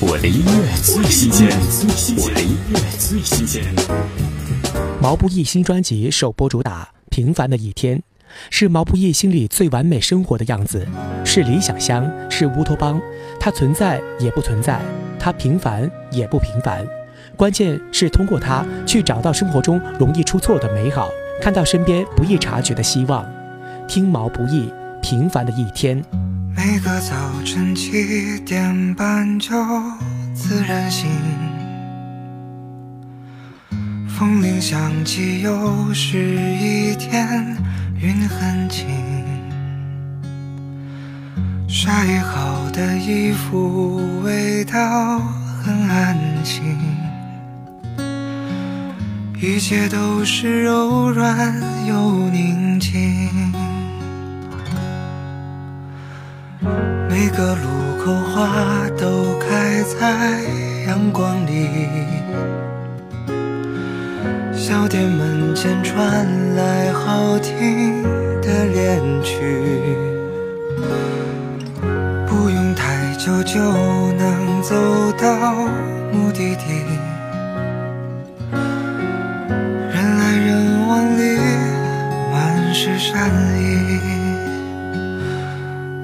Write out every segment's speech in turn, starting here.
我的音乐最新鲜，我的音乐最新鲜。毛不易新专辑首播主打《平凡的一天》，是毛不易心里最完美生活的样子，是理想乡，是乌托邦。它存在也不存在，它平凡也不平凡。关键是通过它去找到生活中容易出错的美好，看到身边不易察觉的希望。听毛不易《平凡的一天》。每个早晨七点半就自然醒，风铃响起，又是一天，云很轻，晒好的衣服味道很安静，一切都是柔软又宁静。每个路口花都开在阳光里，小店门前传来好听的恋曲，不用太久就能走到目的地，人来人往里满是善意。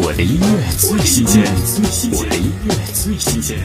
我的音乐最新鲜，我的音乐最新鲜。